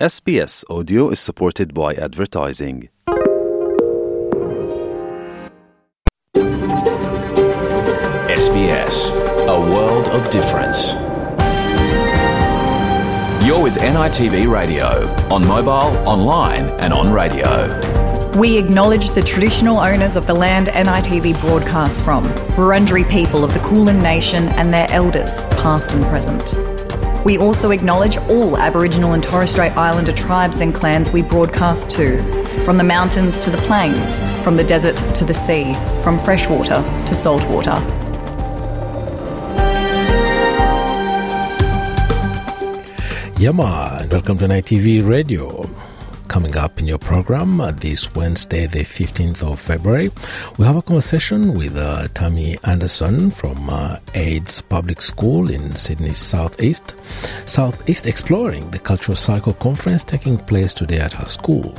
SBS Audio is supported by advertising. SBS, a world of difference. You're with NITV Radio, on mobile, online, and on radio. We acknowledge the traditional owners of the land NITV broadcasts from, Wurundjeri people of the Kulin Nation and their elders, past and present. We also acknowledge all Aboriginal and Torres Strait Islander tribes and clans we broadcast to, from the mountains to the plains, from the desert to the sea, from freshwater to saltwater. Yama, and welcome to NITV Radio. Coming up in your program uh, this Wednesday, the 15th of February, we have a conversation with uh, Tammy Anderson from uh, Airds Public School in Sydney's Southeast. Southeast exploring the Cultural Cycle Conference taking place today at her school.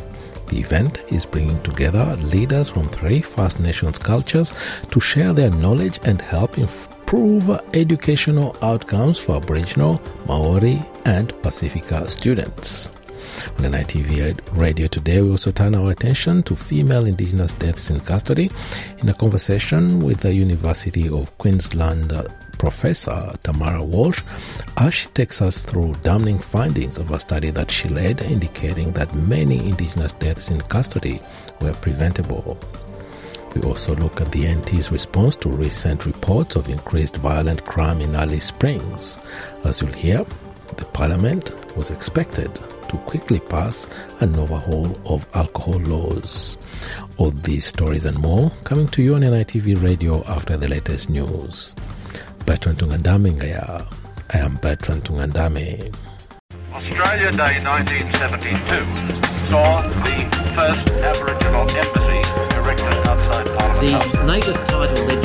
The event is bringing together leaders from three First Nations cultures to share their knowledge and help improve educational outcomes for Aboriginal, Maori, and Pacifica students. On the NITV radio today, we also turn our attention to female Indigenous deaths in custody in a conversation with the University of Queensland professor Tamara Walsh as she takes us through damning findings of a study that she led indicating that many Indigenous deaths in custody were preventable. We also look at the NT's response to recent reports of increased violent crime in Alice Springs. As you'll hear, the Parliament was expected to quickly pass an overhaul of alcohol laws. All these stories and more coming to you on NITV Radio after the latest news. Bertrand Tungandame Ngaya. I am Bertrand Tungandame. Australia Day 1972 saw the first Aboriginal embassy erected outside Parliament House. The native title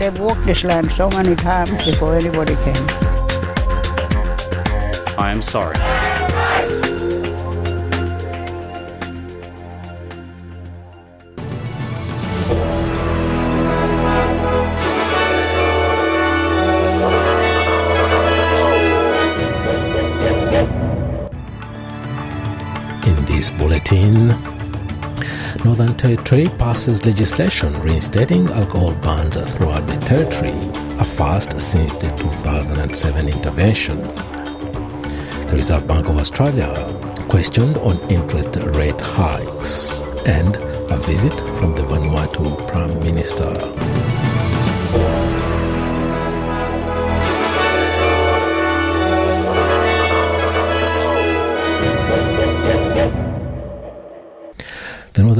And they've walked this land so many times before anybody came. I am sorry. In this bulletin, Northern Territory passes legislation reinstating alcohol bans throughout the territory, a first since the 2007 intervention. The Reserve Bank of Australia questioned on interest rate hikes and a visit from the Vanuatu Prime Minister.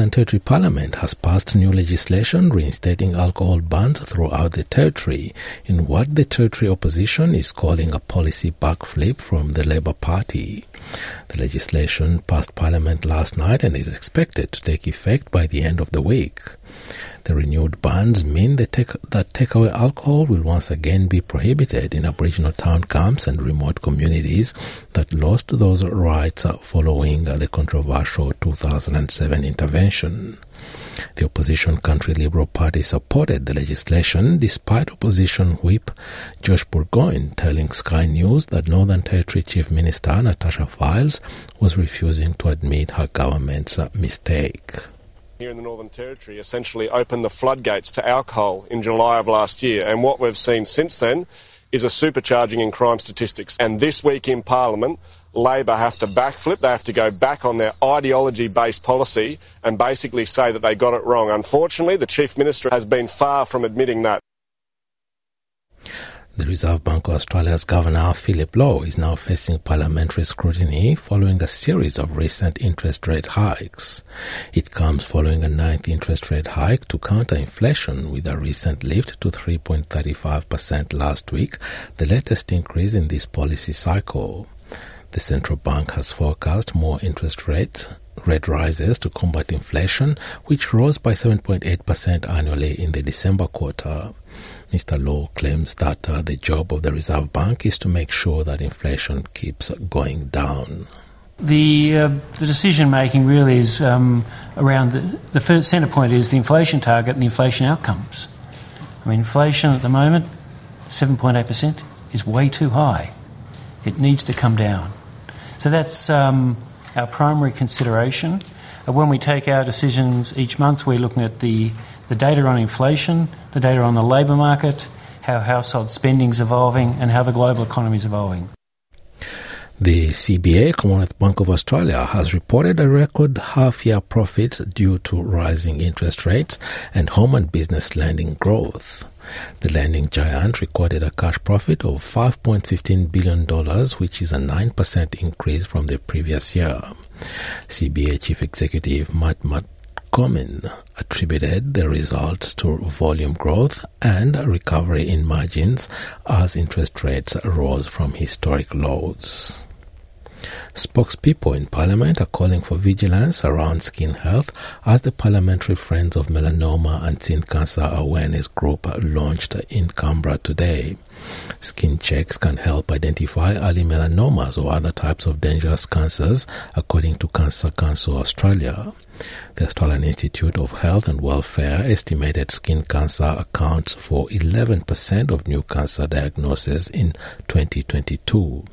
Northern Territory Parliament has passed new legislation reinstating alcohol bans throughout the territory in what the territory opposition is calling a policy backflip from the Labor Party. The legislation passed Parliament last night and is expected to take effect by the end of the week. The renewed bans mean that, take, that takeaway alcohol will once again be prohibited in Aboriginal town camps and remote communities that lost those rights following the controversial 2007 intervention. The opposition Country Liberal Party supported the legislation despite opposition whip Josh Burgoyne telling Sky News that Northern Territory Chief Minister Natasha Fyles was refusing to admit her government's mistake here in the Northern Territory essentially opened the floodgates to alcohol in July of last year. And what we've seen since then is a supercharging in crime statistics. And this week in Parliament, Labor have to backflip. They have to go back on their ideology based policy and basically say that they got it wrong. Unfortunately, the Chief Minister has been far from admitting that. The Reserve Bank of Australia's Governor Philip Lowe is now facing parliamentary scrutiny following a series of recent interest rate hikes. It comes following a ninth interest rate hike to counter inflation with a recent lift to 3.35% last week, the latest increase in this policy cycle. The central bank has forecast more interest rates rate rises to combat inflation, which rose by 7.8% annually in the December quarter. Mr. Lowe claims that uh, the job of the Reserve Bank is to make sure that inflation keeps going down. The, uh, the decision making really is um, around the, the first centre point is the inflation target and the inflation outcomes. I mean, inflation at the moment, 7.8%, is way too high. It needs to come down. So that's um, our primary consideration. Uh, when we take our decisions each month, we're looking at the, the data on inflation, the data on the labour market, how household spending is evolving, and how the global economy is evolving. The CBA, Commonwealth Bank of Australia, has reported a record half year profit due to rising interest rates and home and business lending growth. The lending giant recorded a cash profit of $5.15 billion, which is a 9% increase from the previous year. CBA Chief Executive Matt Comyn attributed the results to volume growth and recovery in margins as interest rates rose from historic lows. Spokespeople in Parliament are calling for vigilance around skin health as the Parliamentary Friends of Melanoma and Skin Cancer Awareness Group launched in Canberra today. Skin checks can help identify early melanomas or other types of dangerous cancers, according to Cancer Council Australia. The Australian Institute of Health and Welfare estimated skin cancer accounts for 11% of new cancer diagnoses in 2022.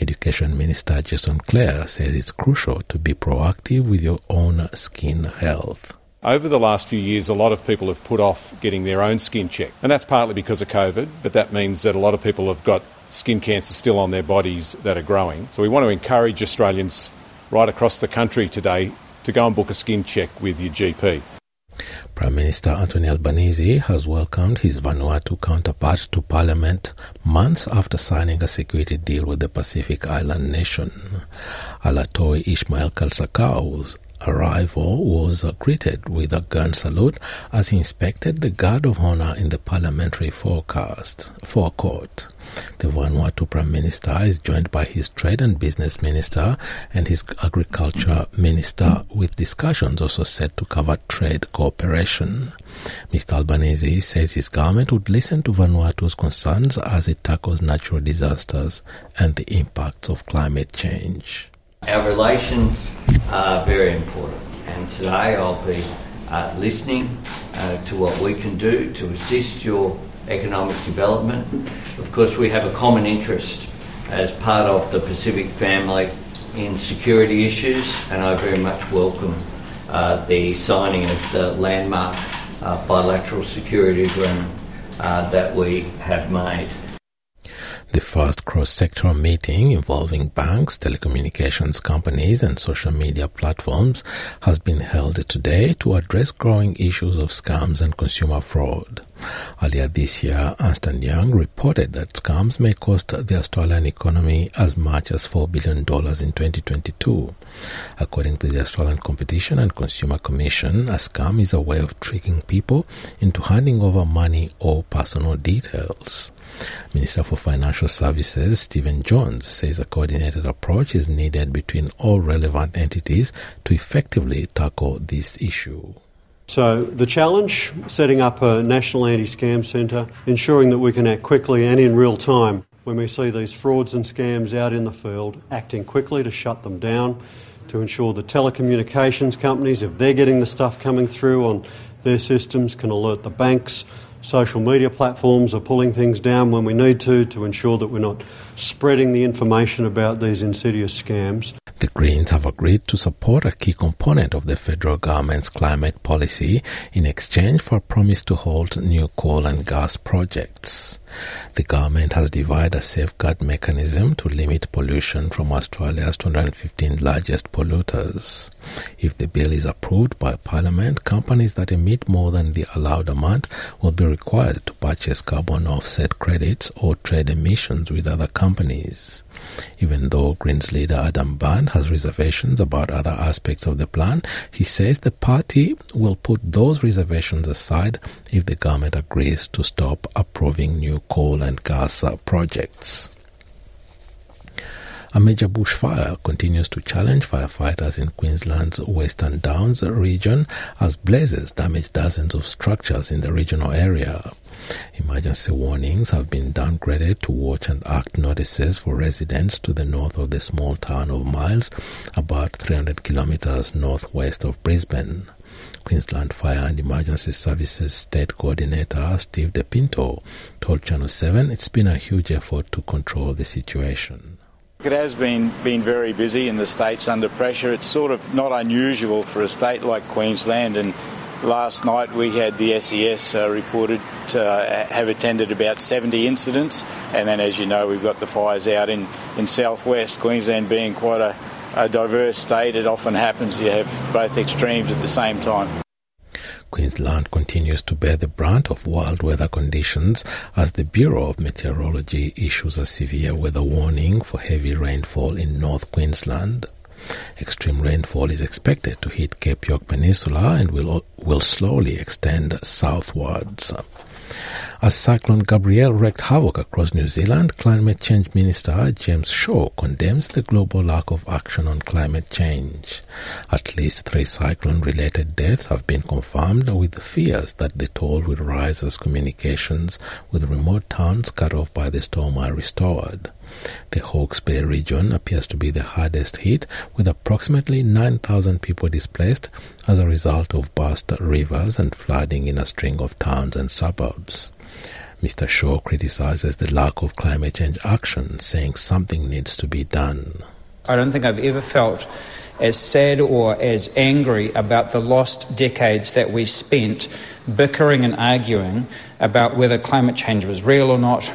Education Minister Jason Clare says it's crucial to be proactive with your own skin health. Over the last few years, a lot of people have put off getting their own skin checked, and that's partly because of COVID, but that means that a lot of people have got skin cancer still on their bodies that are growing. So we want to encourage Australians right across the country today to go and book a skin check with your GP. Prime Minister Anthony Albanese has welcomed his Vanuatu counterpart to Parliament months after signing a security deal with the Pacific Island nation. Alatoi Ishmael Kalsakau's arrival was greeted with a gun salute as he inspected the guard of honor in the parliamentary forecast forecourt. The Vanuatu Prime Minister is joined by his Trade and Business Minister and his Agriculture Minister, with discussions also set to cover trade cooperation. Mr. Albanese says his government would listen to Vanuatu's concerns as it tackles natural disasters and the impacts of climate change. Our relations are very important, and today I'll be uh, listening uh, to what we can do to assist your economic development. Of course, we have a common interest as part of the Pacific family in security issues, and I very much welcome uh, the signing of the landmark uh, bilateral security agreement uh, that we have made. The first cross sectoral meeting involving banks, telecommunications companies, and social media platforms has been held today to address growing issues of scams and consumer fraud. Earlier this year, Ernst Young reported that scams may cost the Australian economy as much as $4 billion in 2022. According to the Australian Competition and Consumer Commission, a scam is a way of tricking people into handing over money or personal details. Minister for Financial Services Stephen Jones says a coordinated approach is needed between all relevant entities to effectively tackle this issue. So, the challenge setting up a national anti scam centre, ensuring that we can act quickly and in real time when we see these frauds and scams out in the field, acting quickly to shut them down, to ensure the telecommunications companies, if they're getting the stuff coming through on their systems, can alert the banks. Social media platforms are pulling things down when we need to to ensure that we're not spreading the information about these insidious scams. The Greens have agreed to support a key component of the federal government's climate policy in exchange for a promise to halt new coal and gas projects. The government has devised a safeguard mechanism to limit pollution from Australia's 215 largest polluters. If the bill is approved by Parliament, companies that emit more than the allowed amount will be required to purchase carbon offset credits or trade emissions with other companies. Even though Greens leader Adam Bandt has reservations about other aspects of the plan, he says the party will put those reservations aside if the government agrees to stop approving new coal and gas projects. A major bushfire continues to challenge firefighters in Queensland's Western Downs region as blazes damage dozens of structures in the regional area. Emergency warnings have been downgraded to watch and act notices for residents to the north of the small town of Miles, about 300 kilometers northwest of Brisbane. Queensland Fire and Emergency Services State Coordinator Steve DePinto told Channel 7 it's been a huge effort to control the situation. It has been, been very busy and the state's under pressure. It's sort of not unusual for a state like Queensland and last night we had the SES uh, reported to uh, have attended about 70 incidents and then as you know we've got the fires out in, in southwest Queensland being quite a, a diverse state it often happens you have both extremes at the same time. Queensland continues to bear the brunt of wild weather conditions as the Bureau of Meteorology issues a severe weather warning for heavy rainfall in North Queensland. Extreme rainfall is expected to hit Cape York Peninsula and will, will slowly extend southwards. As Cyclone Gabrielle wreaked havoc across New Zealand, Climate Change Minister James Shaw condemns the global lack of action on climate change. At least three cyclone related deaths have been confirmed, with fears that the toll will rise as communications with remote towns cut off by the storm are restored. The Hawke's Bay region appears to be the hardest hit, with approximately 9,000 people displaced as a result of burst rivers and flooding in a string of towns and suburbs. Mr. Shaw criticizes the lack of climate change action, saying something needs to be done. I don't think I've ever felt as sad or as angry about the lost decades that we spent bickering and arguing about whether climate change was real or not,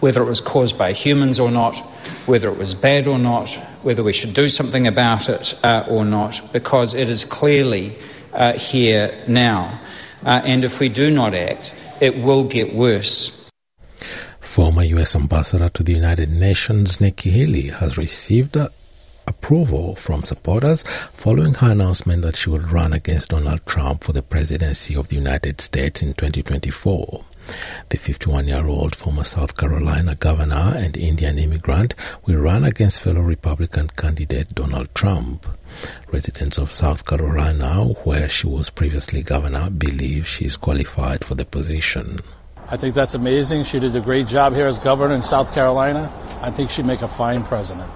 whether it was caused by humans or not, whether it was bad or not, whether we should do something about it uh, or not, because it is clearly uh, here now. Uh, and if we do not act, it will get worse. Former U.S. Ambassador to the United Nations Nikki Haley has received approval from supporters following her announcement that she will run against Donald Trump for the presidency of the United States in 2024. The 51 year old former South Carolina governor and Indian immigrant will run against fellow Republican candidate Donald Trump. Residents of South Carolina, where she was previously governor, believe she is qualified for the position. I think that's amazing. She did a great job here as governor in South Carolina. I think she'd make a fine president.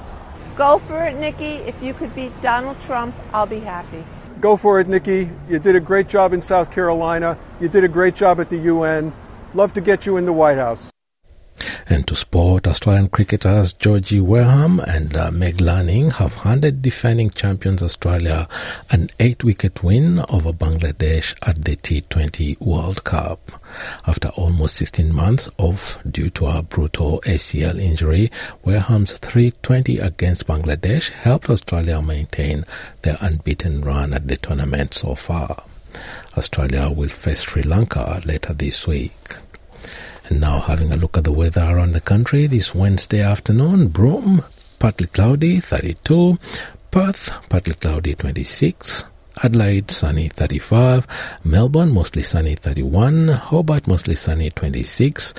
Go for it, Nikki. If you could beat Donald Trump, I'll be happy. Go for it, Nikki. You did a great job in South Carolina. You did a great job at the UN. Love to get you in the White House. And to sport, Australian cricketers Georgie Wareham and uh, Meg Lanning have handed defending champions Australia an eight wicket win over Bangladesh at the T20 World Cup. After almost 16 months off due to a brutal ACL injury, Wareham's 320 against Bangladesh helped Australia maintain their unbeaten run at the tournament so far. Australia will face Sri Lanka later this week. And now having a look at the weather around the country this Wednesday afternoon, Broome, partly cloudy 32, Perth, partly cloudy 26, Adelaide sunny 35, Melbourne mostly sunny 31, Hobart mostly sunny 26,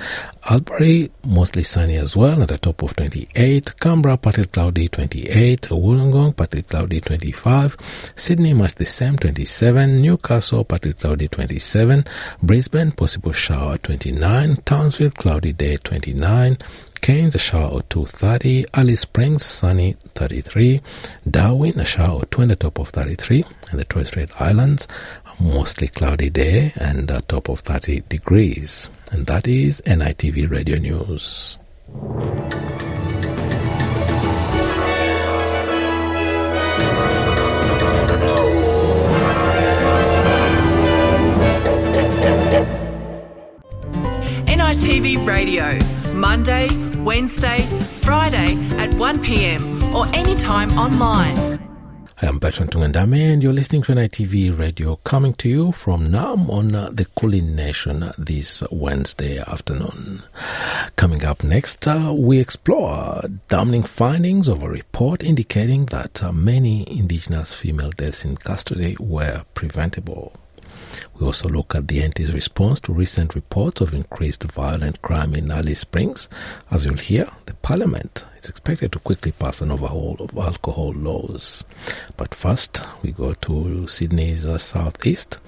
Albury mostly sunny as well at a top of 28, Canberra partly cloudy 28, Wollongong partly cloudy 25, Sydney much the same 27, Newcastle partly cloudy 27, Brisbane possible shower 29, Townsville cloudy day 29, Cairns, a shower of 230. Alice Springs, sunny 33. Darwin, a shower of 2 and a top of 33. And the Torres Strait Islands, mostly cloudy day and a top of 30 degrees. And that is NITV Radio News. NITV Radio, Monday, Wednesday, Friday at 1pm or anytime online. I am Bertrand Tungandame and you're listening to NITV Radio coming to you from Naarm on the Kulin Nation this Wednesday afternoon. Coming up next, uh, we explore damning findings of a report indicating that uh, many Indigenous female deaths in custody were preventable. We also look at the NT's response to recent reports of increased violent crime in Alice Springs. As you'll hear, the Parliament is expected to quickly pass an overhaul of alcohol laws. But first, we go to Sydney's uh, southeast,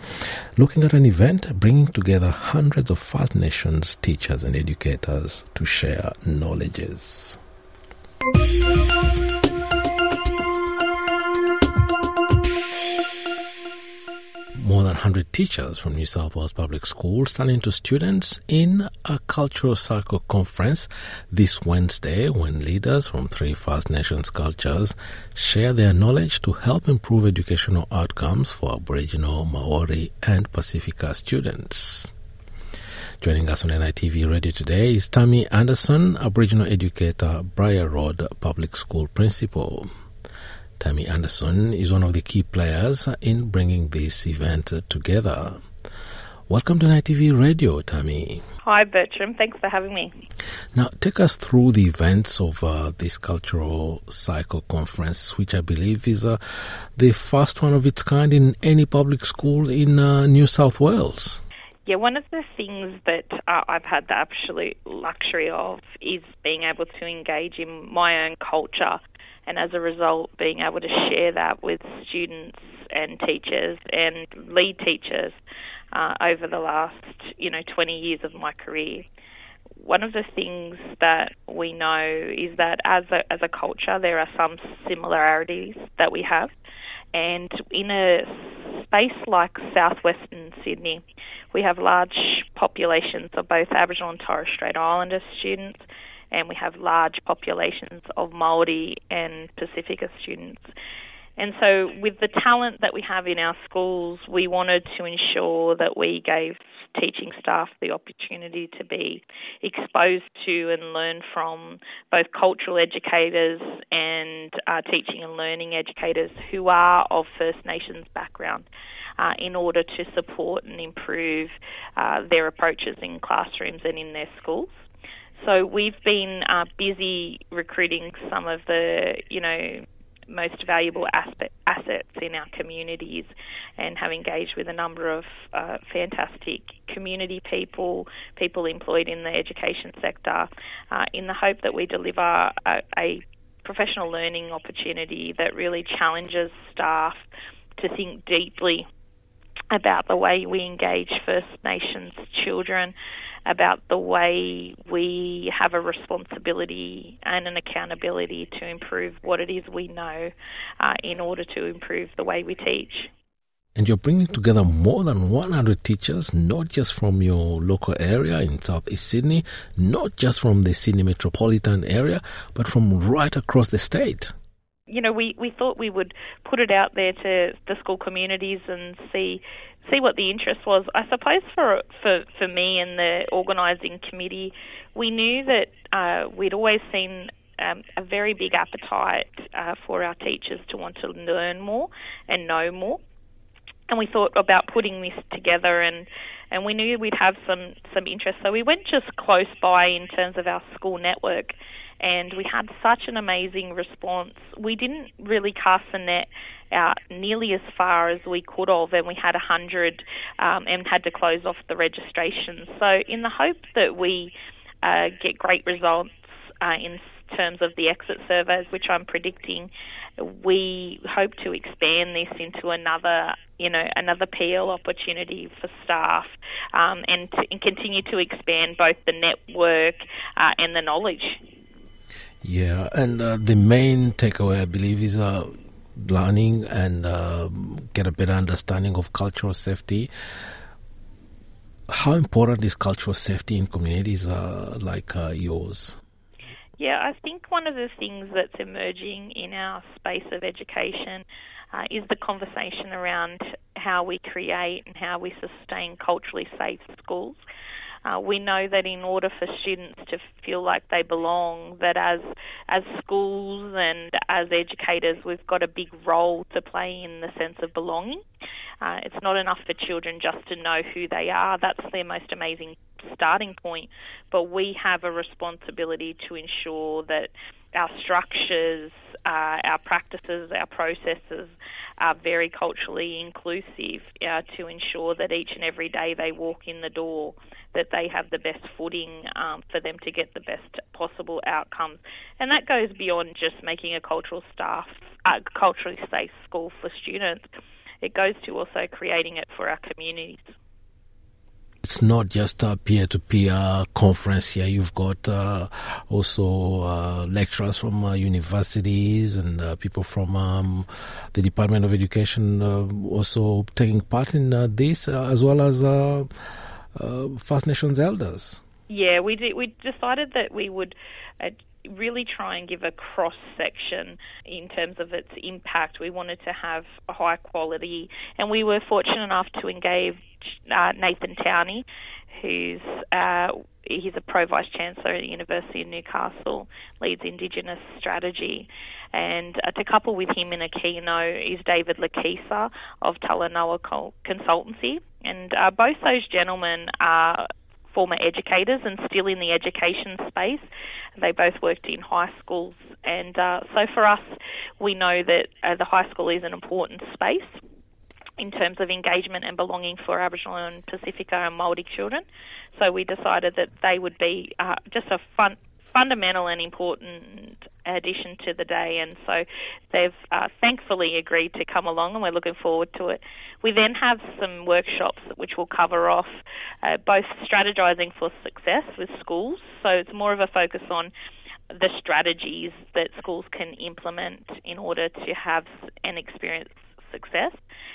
looking at an event bringing together hundreds of First Nations teachers and educators to share knowledges. More than 100 teachers from New South Wales Public Schools turning to students in a cultural circle conference this Wednesday when leaders from three First Nations cultures share their knowledge to help improve educational outcomes for Aboriginal, Maori, and Pacifica students. Joining us on NITV Radio today is Tammy Anderson, Aboriginal educator, Briar Road Public School principal. Tammy Anderson is one of the key players in bringing this event together. Welcome to NITV Radio, Tammy. Hi, Bertram. Thanks for having me. Now, take us through the events of uh, this cultural cycle conference, which I believe is uh, the first one of its kind in any public school in uh, New South Wales. Yeah, one of the things that uh, I've had the absolute luxury of is being able to engage in my own culture and as a result being able to share that with students and teachers and lead teachers uh, over the last you know 20 years of my career. One of the things that we know is that as a, as a culture there are some similarities that we have and in a space like southwestern Sydney we have large populations of both Aboriginal and Torres Strait Islander students and we have large populations of Maori and Pacifica students. And so, with the talent that we have in our schools, we wanted to ensure that we gave teaching staff the opportunity to be exposed to and learn from both cultural educators and uh, teaching and learning educators who are of First Nations background. Uh, in order to support and improve uh, their approaches in classrooms and in their schools. So we've been uh, busy recruiting some of the, you know, most valuable aspect, assets in our communities and have engaged with a number of uh, fantastic community people, people employed in the education sector, uh, in the hope that we deliver a, a professional learning opportunity that really challenges staff to think deeply about the way we engage First Nations children about the way we have a responsibility and an accountability to improve what it is we know uh, in order to improve the way we teach. And you're bringing together more than 100 teachers, not just from your local area in southeast Sydney, not just from the Sydney metropolitan area, but from right across the state you know, we, we thought we would put it out there to the school communities and see see what the interest was. I suppose for for for me and the organising committee, we knew that uh, we'd always seen um, a very big appetite uh, for our teachers to want to learn more and know more, and we thought about putting this together and. And we knew we'd have some, some interest, so we went just close by in terms of our school network and we had such an amazing response. We didn't really cast the net out nearly as far as we could have, and we had 100 um, and had to close off the registration. So, in the hope that we uh, get great results uh, in terms of the exit surveys, which I'm predicting, we hope to expand this into another, you know, another PL opportunity for staff, um, and, to, and continue to expand both the network uh, and the knowledge. Yeah, and uh, the main takeaway, I believe, is uh, learning and uh, get a better understanding of cultural safety. How important is cultural safety in communities uh, like uh, yours? Yeah, I think one of the things that's emerging in our space of education uh, is the conversation around how we create and how we sustain culturally safe schools. Uh, we know that in order for students to feel like they belong, that as as schools and as educators, we've got a big role to play in the sense of belonging. Uh, it's not enough for children just to know who they are. That's their most amazing starting point. But we have a responsibility to ensure that our structures, uh, our practices, our processes are very culturally inclusive uh, to ensure that each and every day they walk in the door that they have the best footing um, for them to get the best possible outcomes. And that goes beyond just making a cultural staff, uh, culturally safe school for students. It goes to also creating it for our communities. It's not just a peer-to-peer conference here. You've got uh, also uh, lecturers from uh, universities and uh, people from um, the Department of Education uh, also taking part in uh, this, as well as First Nations elders. Yeah, we did, we decided that we would really try and give a cross section in terms of its impact. We wanted to have a high quality, and we were fortunate enough to engage uh, Nathan Towney, who's uh, he's a pro vice chancellor at the University of Newcastle, leads Indigenous strategy. And uh, to couple with him in a keynote is David Lakisa of Talanoa Consultancy. And uh, both those gentlemen are former educators and still in the education space. They both worked in high schools, and uh, so for us, we know that uh, the high school is an important space in terms of engagement and belonging for Aboriginal and Pacifica and Maori children. So we decided that they would be uh, just a fun, fundamental and important addition to the day, and so they've uh, thankfully agreed to come along, and we're looking forward to it. We then have some workshops which will cover off uh, both strategizing for success with schools, so it's more of a focus on the strategies that schools can implement in order to have an experience success.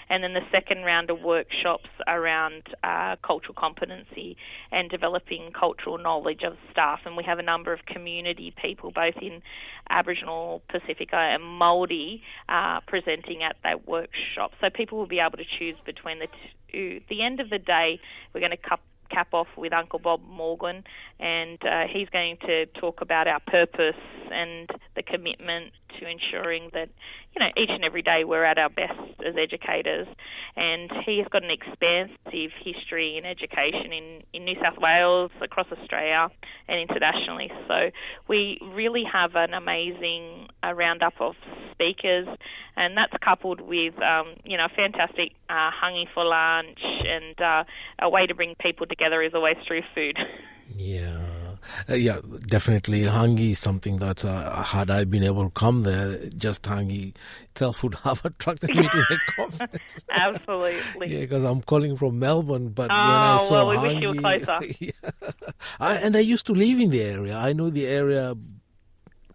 And then the second round of workshops around uh, cultural competency and developing cultural knowledge of staff. And we have a number of community people, both in Aboriginal, Pacifica, and Māori, uh, presenting at that workshop. So people will be able to choose between the two. At the end of the day, we're going to cap off with Uncle Bob Morgan, and uh, he's going to talk about our purpose and the commitment to ensuring that, you know, each and every day we're at our best as educators. And he has got an expansive history in education in, in New South Wales, across Australia, and internationally. So we really have an amazing uh, roundup of speakers, and that's coupled with, um, you know, a fantastic uh, for lunch, and uh, a way to bring people together is always through food. Yeah. Uh, yeah, definitely. Hangi is something that uh, had I been able to come there, just Hangi itself would have attracted me to the conference. Absolutely. yeah, because I'm calling from Melbourne, but oh, when I saw well, we Hangi, wish you were closer. yeah. I, and I used to live in the area. I know the area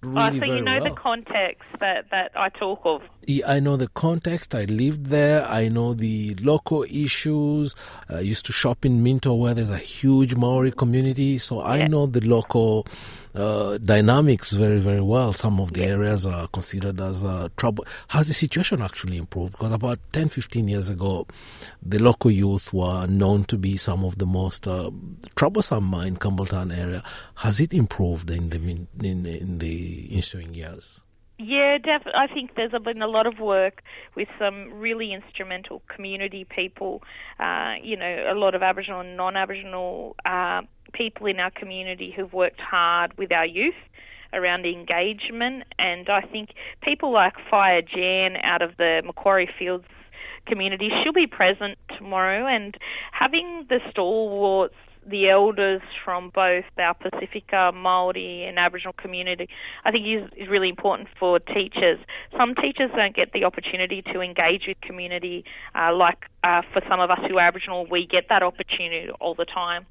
really oh, so you know well. the context that, that I talk of. I know the context. I lived there. I know the local issues. I used to shop in Minto where there's a huge Maori community. So I Yeah. know the local uh, dynamics very, very well. Some of the areas are considered as uh, trouble. Has the situation actually improved? Because about 10, 15 years ago, the local youth were known to be some of the most uh, troublesome in Campbelltown area. Has it improved in the, in, in the ensuing years? Yeah, def- I think there's been a lot of work with some really instrumental community people. Uh, you know, a lot of Aboriginal and non-Aboriginal uh, people in our community who've worked hard with our youth around engagement. And I think people like Fire Jan out of the Macquarie Fields community, she'll be present tomorrow. And having the stalwarts the elders from both our Pacifica, Maori, and Aboriginal community, I think is, is really important for teachers. Some teachers don't get the opportunity to engage with community, uh, like uh, for some of us who are Aboriginal, we get that opportunity all the time.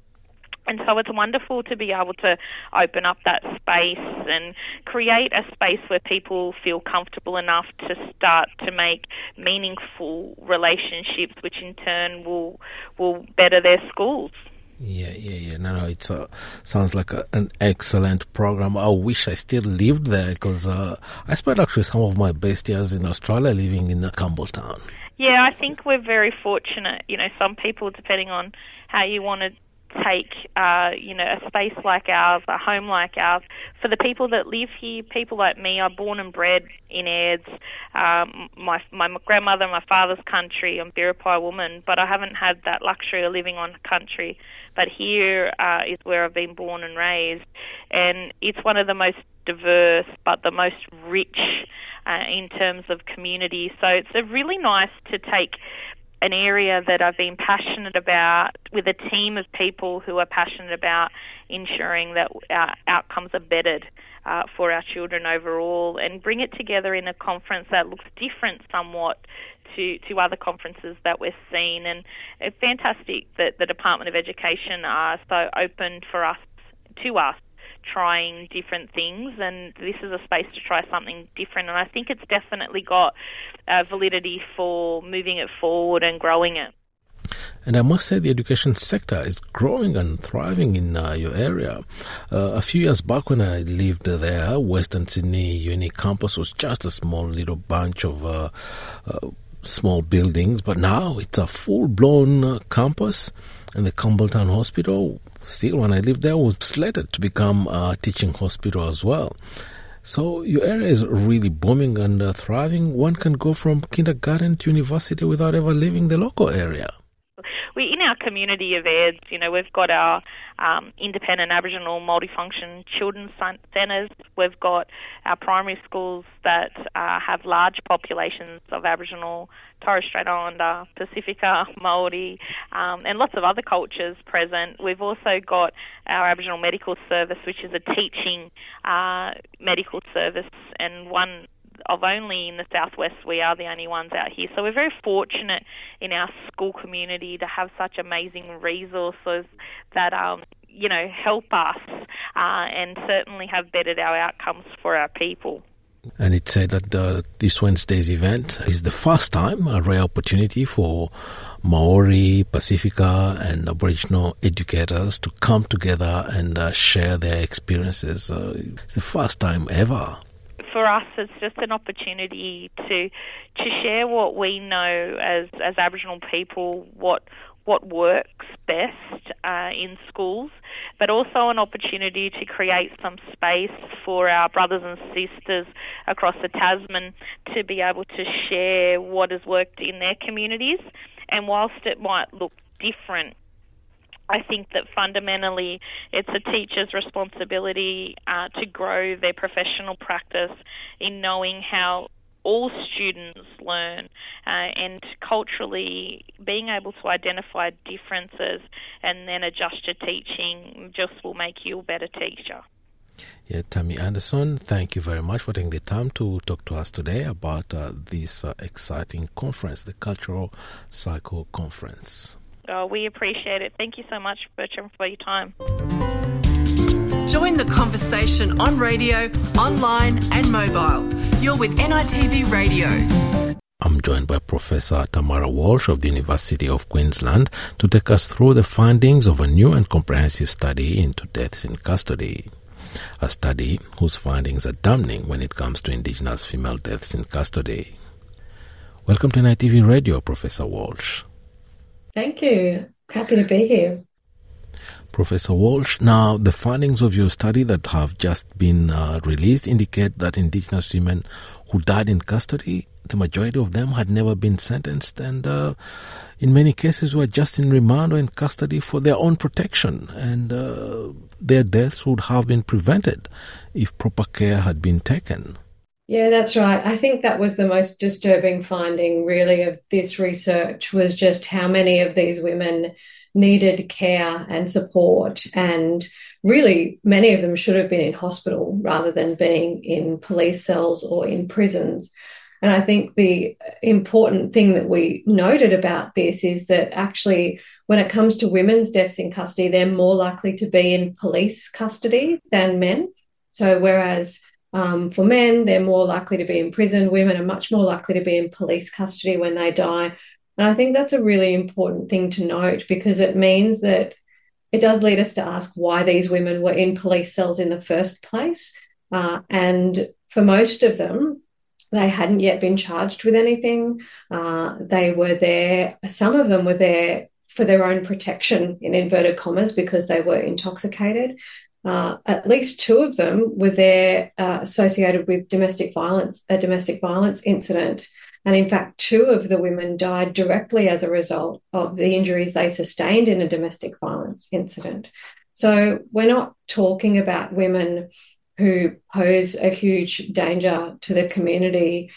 And so it's wonderful to be able to open up that space and create a space where people feel comfortable enough to start to make meaningful relationships, which in turn will will better their schools. Yeah, yeah, yeah. No, no, it's uh, sounds like a, an excellent program. I wish I still lived there because uh, I spent actually some of my best years in Australia living in uh, Campbelltown. Yeah, I think we're very fortunate. You know, some people, depending on how you want to take, uh, you know, a space like ours, a home like ours, for the people that live here, people like me, I'm born and bred in Airds. Um, my my grandmother, my father's country, I'm Biripi woman, but I haven't had that luxury of living on country. But here uh, is where I've been born and raised, and it's one of the most diverse, but the most rich uh, in terms of community. So it's really nice to take an area that I've been passionate about with a team of people who are passionate about ensuring that our outcomes are bettered uh, for our children overall and bring it together in a conference that looks different somewhat to, to other conferences that we've seen. And it's fantastic that the Department of Education are so open for us to us trying different things, and this is a space to try something different. And I think it's definitely got uh, validity for moving it forward and growing it. And I must say, the education sector is growing and thriving in uh, your area. Uh, a few years back, when I lived there, Western Sydney Uni campus was just a small little bunch of uh, uh small buildings, but now it's a full blown uh, campus. And the Campbelltown Hospital, still, when I lived there, was slated to become a teaching hospital as well. So your area is really booming and uh, thriving. One can go from kindergarten to university without ever leaving the local area we in our community of Airds, you know, we've got our um, independent Aboriginal multifunction children's centres. We've got our primary schools that uh, have large populations of Aboriginal, Torres Strait Islander, Pacifica, Maori, um, and lots of other cultures present. We've also got our Aboriginal medical service, which is a teaching uh, medical service, and one of only in the southwest we are the only ones out here. So we're very fortunate in our school community to have such amazing resources that um, you know help us uh, and certainly have bettered our outcomes for our people. And it said that the, this Wednesday's event is the first time, a rare opportunity for Maori, Pacifica, and Aboriginal educators to come together and uh, share their experiences. Uh, it's the first time ever for us, it's just an opportunity to to share what we know as as Aboriginal people, what what works best uh, in schools, but also an opportunity to create some space for our brothers and sisters across the Tasman to be able to share what has worked in their communities. And whilst it might look different I think that fundamentally it's a teacher's responsibility uh, to grow their professional practice in knowing how all students learn uh, and culturally being able to identify differences and then adjust your teaching just will make you a better teacher. Yeah, Tammy Anderson, thank you very much for taking the time to talk to us today about uh, this uh, exciting conference, the Cultural Cycle Conference. Oh, we appreciate it. Thank you so much, Bertram, for your time. Join the conversation on radio, online, and mobile. You're with NITV Radio. I'm joined by Professor Tamara Walsh of the University of Queensland to take us through the findings of a new and comprehensive study into deaths in custody. A study whose findings are damning when it comes to Indigenous female deaths in custody. Welcome to NITV Radio, Professor Walsh. Thank you. Happy to be here. Professor Walsh, now the findings of your study that have just been uh, released indicate that Indigenous women who died in custody, the majority of them had never been sentenced and uh, in many cases were just in remand or in custody for their own protection and uh, their deaths would have been prevented if proper care had been taken. Yeah, that's right. I think that was the most disturbing finding, really, of this research was just how many of these women needed care and support. And really, many of them should have been in hospital rather than being in police cells or in prisons. And I think the important thing that we noted about this is that actually, when it comes to women's deaths in custody, they're more likely to be in police custody than men. So, whereas um, for men, they're more likely to be in prison. Women are much more likely to be in police custody when they die. And I think that's a really important thing to note because it means that it does lead us to ask why these women were in police cells in the first place. Uh, and for most of them, they hadn't yet been charged with anything. Uh, they were there, some of them were there for their own protection, in inverted commas, because they were intoxicated. Uh, at least two of them were there uh, associated with domestic violence, a domestic violence incident. And in fact, two of the women died directly as a result of the injuries they sustained in a domestic violence incident. So we're not talking about women who pose a huge danger to the community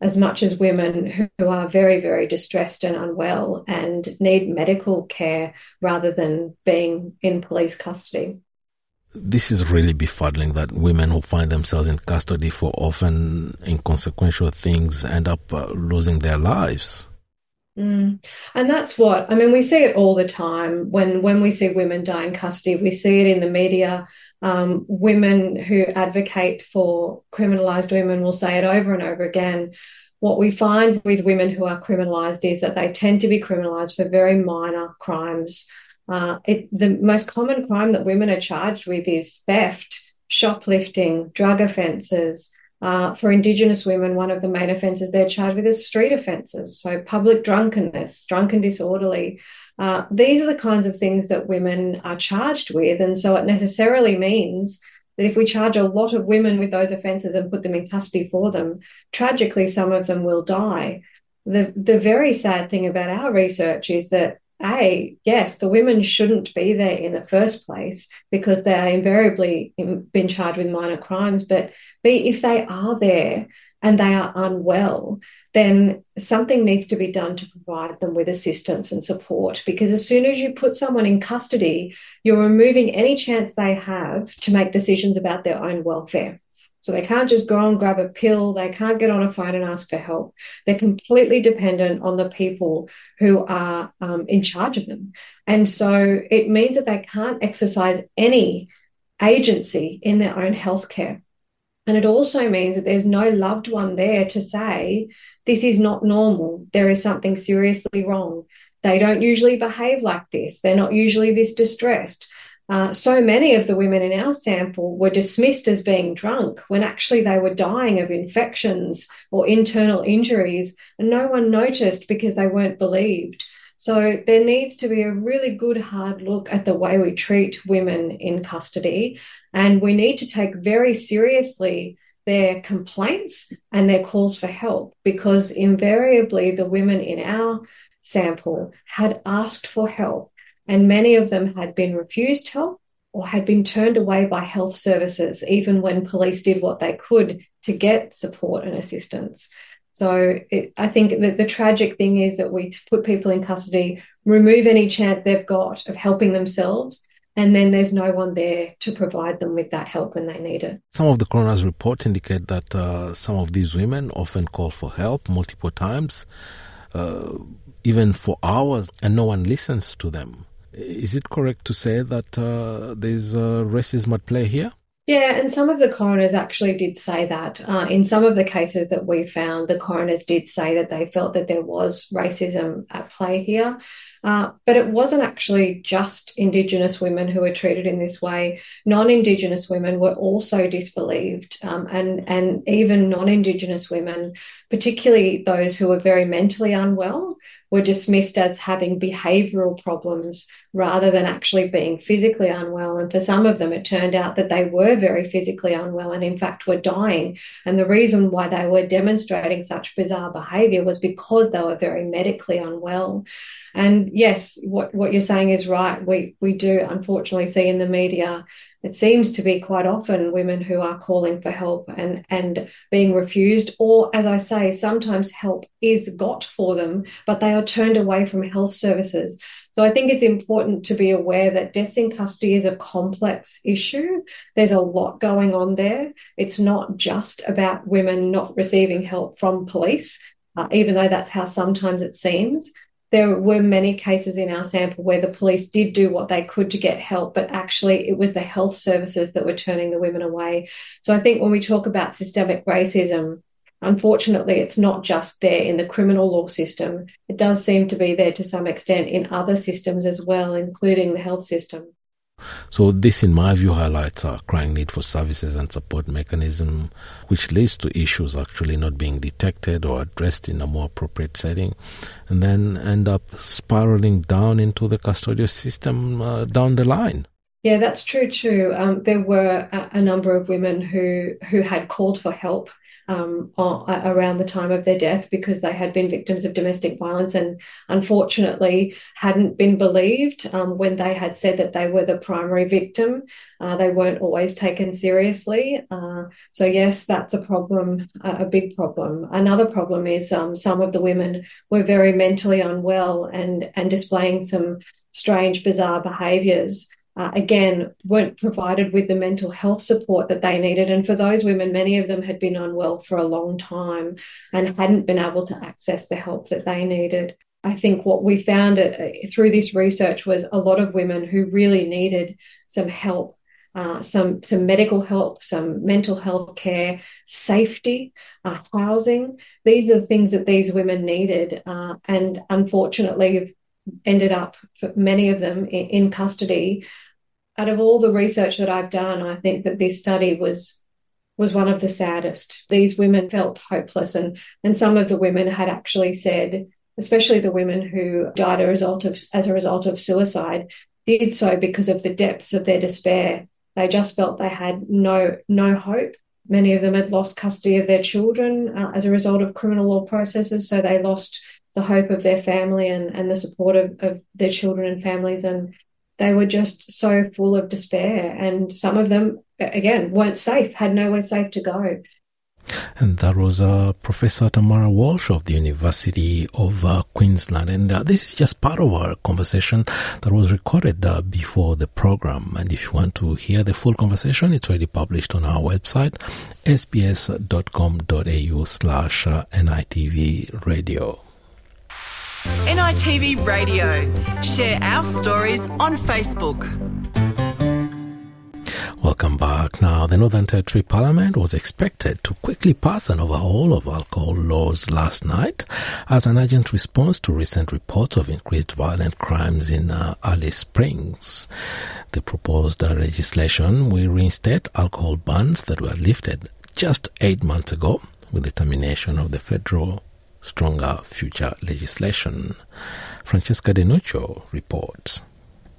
as much as women who are very, very distressed and unwell and need medical care rather than being in police custody. This is really befuddling that women who find themselves in custody for often inconsequential things end up uh, losing their lives. Mm. And that's what I mean. We see it all the time when when we see women die in custody. We see it in the media. Um, women who advocate for criminalised women will say it over and over again. What we find with women who are criminalised is that they tend to be criminalised for very minor crimes. Uh, it, the most common crime that women are charged with is theft, shoplifting, drug offences. Uh, for Indigenous women, one of the main offences they're charged with is street offences, so public drunkenness, drunken disorderly. Uh, these are the kinds of things that women are charged with, and so it necessarily means that if we charge a lot of women with those offences and put them in custody for them, tragically some of them will die. The the very sad thing about our research is that a, yes, the women shouldn't be there in the first place because they are invariably been charged with minor crimes. But B, if they are there and they are unwell, then something needs to be done to provide them with assistance and support. Because as soon as you put someone in custody, you're removing any chance they have to make decisions about their own welfare. So they can't just go and grab a pill. They can't get on a phone and ask for help. They're completely dependent on the people who are um, in charge of them. And so it means that they can't exercise any agency in their own healthcare. And it also means that there's no loved one there to say, this is not normal. There is something seriously wrong. They don't usually behave like this. They're not usually this distressed. Uh, so many of the women in our sample were dismissed as being drunk when actually they were dying of infections or internal injuries, and no one noticed because they weren't believed. So there needs to be a really good hard look at the way we treat women in custody, and we need to take very seriously their complaints and their calls for help because invariably the women in our sample had asked for help and many of them had been refused help or had been turned away by health services, even when police did what they could to get support and assistance. So it, I think that the tragic thing is that we put people in custody, remove any chance they've got of helping themselves, and then there's no one there to provide them with that help when they need it. Some of the coroner's reports indicate that uh, some of these women often call for help multiple times, uh, even for hours, and no one listens to them. Is it correct to say that uh, there's uh, racism at play here? Yeah, and some of the coroners actually did say that. Uh, in some of the cases that we found, the coroners did say that they felt that there was racism at play here. Uh, but it wasn't actually just Indigenous women who were treated in this way. Non Indigenous women were also disbelieved, um, and, and even non Indigenous women, particularly those who were very mentally unwell, were dismissed as having behavioral problems rather than actually being physically unwell. And for some of them, it turned out that they were very physically unwell and, in fact, were dying. And the reason why they were demonstrating such bizarre behavior was because they were very medically unwell. And yes, what, what you're saying is right. We, we do unfortunately see in the media it seems to be quite often women who are calling for help and, and being refused, or as I say, sometimes help is got for them, but they are turned away from health services. So I think it's important to be aware that death in custody is a complex issue. There's a lot going on there. It's not just about women not receiving help from police, uh, even though that's how sometimes it seems there were many cases in our sample where the police did do what they could to get help, but actually it was the health services that were turning the women away. So I think when we talk about systemic racism, unfortunately, it's not just there in the criminal law system. It does seem to be there to some extent in other systems as well, including the health system. So this, in my view, highlights our crying need for services and support mechanism, which leads to issues actually not being detected or addressed in a more appropriate setting, and then end up spiraling down into the custodial system uh, down the line. Yeah, that's true too. Um, there were a, a, number of women who who had called for help um, around the time of their death because they had been victims of domestic violence and unfortunately hadn't been believed um, when they had said that they were the primary victim. Uh, they weren't always taken seriously. Uh, so, yes, that's a problem, a big problem. Another problem is um, some of the women were very mentally unwell and, and displaying some strange, bizarre behaviours. Uh, again, weren't provided with the mental health support that they needed. And for those women, many of them had been unwell for a long time and hadn't been able to access the help that they needed. I think what we found uh, through this research was a lot of women who really needed some help, uh, some some medical help, some mental health care, safety, uh, housing. These are the things that these women needed, uh, and unfortunately, ended up for many of them in, in custody out of all the research that I've done, I think that this study was was one of the saddest. These women felt hopeless, and and some of the women had actually said, especially the women who died a result of as a result of suicide, did so because of the depths of their despair. They just felt they had no no hope. Many of them had lost custody of their children uh, as a result of criminal law processes, so they lost the hope of their family and, and the support of, of their children and families and they were just so full of despair. And some of them, again, weren't safe, had nowhere safe to go. And that was uh, Professor Tamara Walsh of the University of uh, Queensland. And uh, this is just part of our conversation that was recorded uh, before the program. And if you want to hear the full conversation, it's already published on our website, sbs.com.au slash uh, NITV radio. NITV Radio. Share our stories on Facebook. Welcome back. Now, the Northern Territory Parliament was expected to quickly pass an overhaul of alcohol laws last night as an urgent response to recent reports of increased violent crimes in uh, Alice Springs. The proposed uh, legislation will reinstate alcohol bans that were lifted just eight months ago with the termination of the federal stronger future legislation. Francesca Denuccio reports.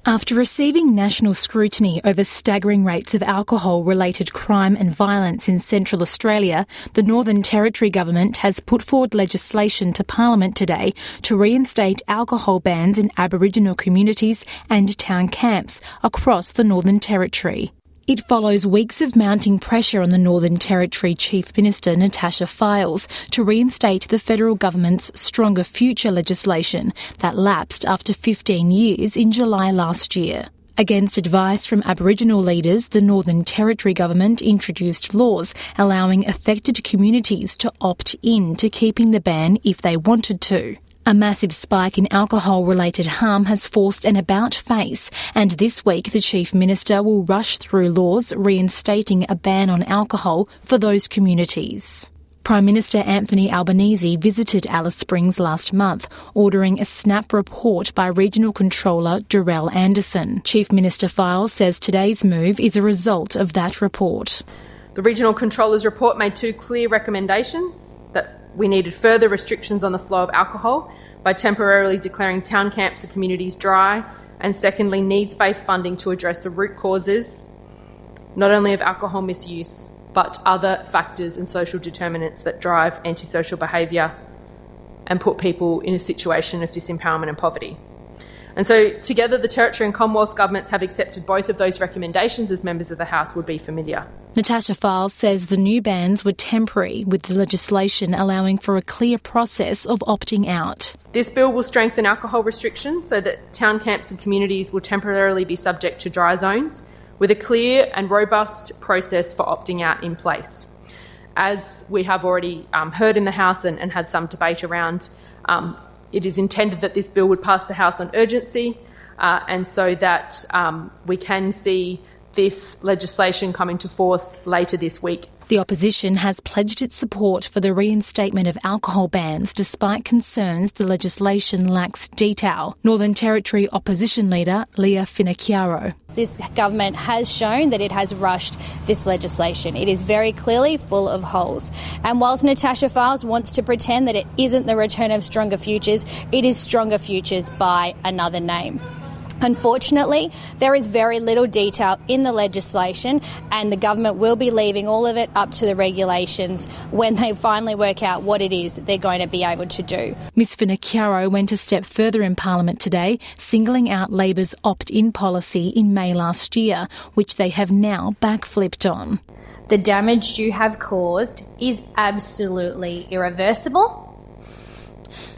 After receiving national scrutiny over staggering rates of alcohol related crime and violence in Central Australia, the Northern Territory Government has put forward legislation to Parliament today to reinstate alcohol bans in Aboriginal communities and town camps across the Northern Territory. It follows weeks of mounting pressure on the Northern Territory Chief Minister Natasha Fyles to reinstate the federal government's Stronger Future legislation that lapsed after 15 years in July last year. Against advice from Aboriginal leaders, the Northern Territory government introduced laws allowing affected communities to opt in to keeping the ban if they wanted to. A massive spike in alcohol related harm has forced an about face, and this week the Chief Minister will rush through laws reinstating a ban on alcohol for those communities. Prime Minister Anthony Albanese visited Alice Springs last month, ordering a snap report by Regional Controller Dorrelle Anderson. Chief Minister Fyles says today's move is a result of that report. The Regional Controller's report made two clear recommendations that we needed further restrictions on the flow of alcohol by temporarily declaring town camps and communities dry, and secondly, needs based funding to address the root causes not only of alcohol misuse, but other factors and social determinants that drive antisocial behaviour and put people in a situation of disempowerment and poverty. And so, together, the Territory and Commonwealth governments have accepted both of those recommendations, as members of the House would be familiar. Natasha Fyles says the new bans were temporary, with the legislation allowing for a clear process of opting out. This bill will strengthen alcohol restrictions so that town camps and communities will temporarily be subject to dry zones, with a clear and robust process for opting out in place. As we have already um, heard in the House and, and, had some debate around, um, it is intended that this bill would pass the House on urgency, uh, and so that um, we can see this legislation come into force later this week. The opposition has pledged its support for the reinstatement of alcohol bans despite concerns the legislation lacks detail. Northern Territory opposition leader Leah Finocchiaro. This government has shown that it has rushed this legislation. It is very clearly full of holes. And whilst Natasha Fyles wants to pretend that it isn't the return of Stronger Futures, it is Stronger Futures by another name. Unfortunately, there is very little detail in the legislation, and the government will be leaving all of it up to the regulations when they finally work out what it is they're going to be able to do. Ms Finocchiaro went a step further in Parliament today, singling out Labor's opt in policy in May last year, which they have now backflipped on. The damage you have caused is absolutely irreversible,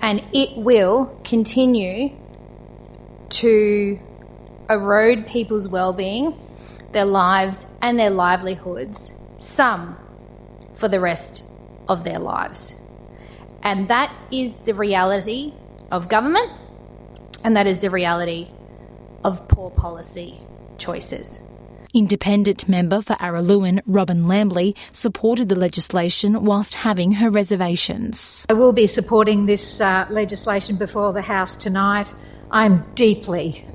and it will continue to erode people's well-being, their lives and their livelihoods, some for the rest of their lives. And that is the reality of government, and that is the reality of poor policy choices. Independent member for Araluen, Robyn Lambley, supported the legislation whilst having her reservations. I will be supporting this uh, legislation before the House tonight. I'm deeply,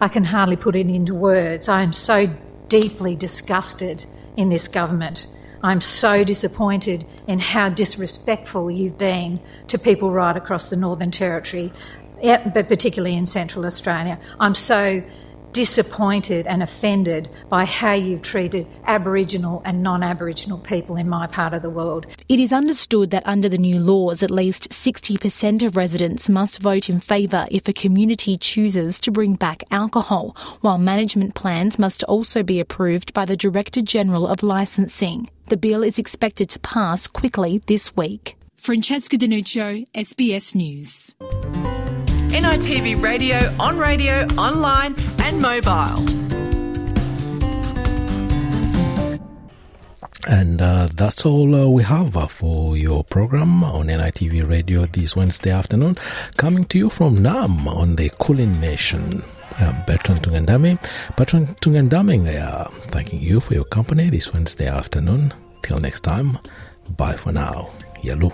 I can hardly put it into words, I am so deeply disgusted in this government. I'm so disappointed in how disrespectful you've been to people right across the Northern Territory, eh, but particularly in Central Australia. I'm so disappointed and offended by how you've treated Aboriginal and non Aboriginal people in my part of the world. It is understood that under the new laws, at least 60% of residents must vote in favour if a community chooses to bring back alcohol, while management plans must also be approved by the Director General of Licensing. The bill is expected to pass quickly this week. Francesca Denuccio, SBS News. NITV Radio, on radio, online, and mobile. And uh, that's all uh, we have uh, for your program on NITV Radio this Wednesday afternoon. Coming to you from Naarm on the Kulin Nation. I'm Bertrand Tungandame. Bertrand Tungandame, uh, thanking you for your company this Wednesday afternoon. Till next time, bye for now. Yalu.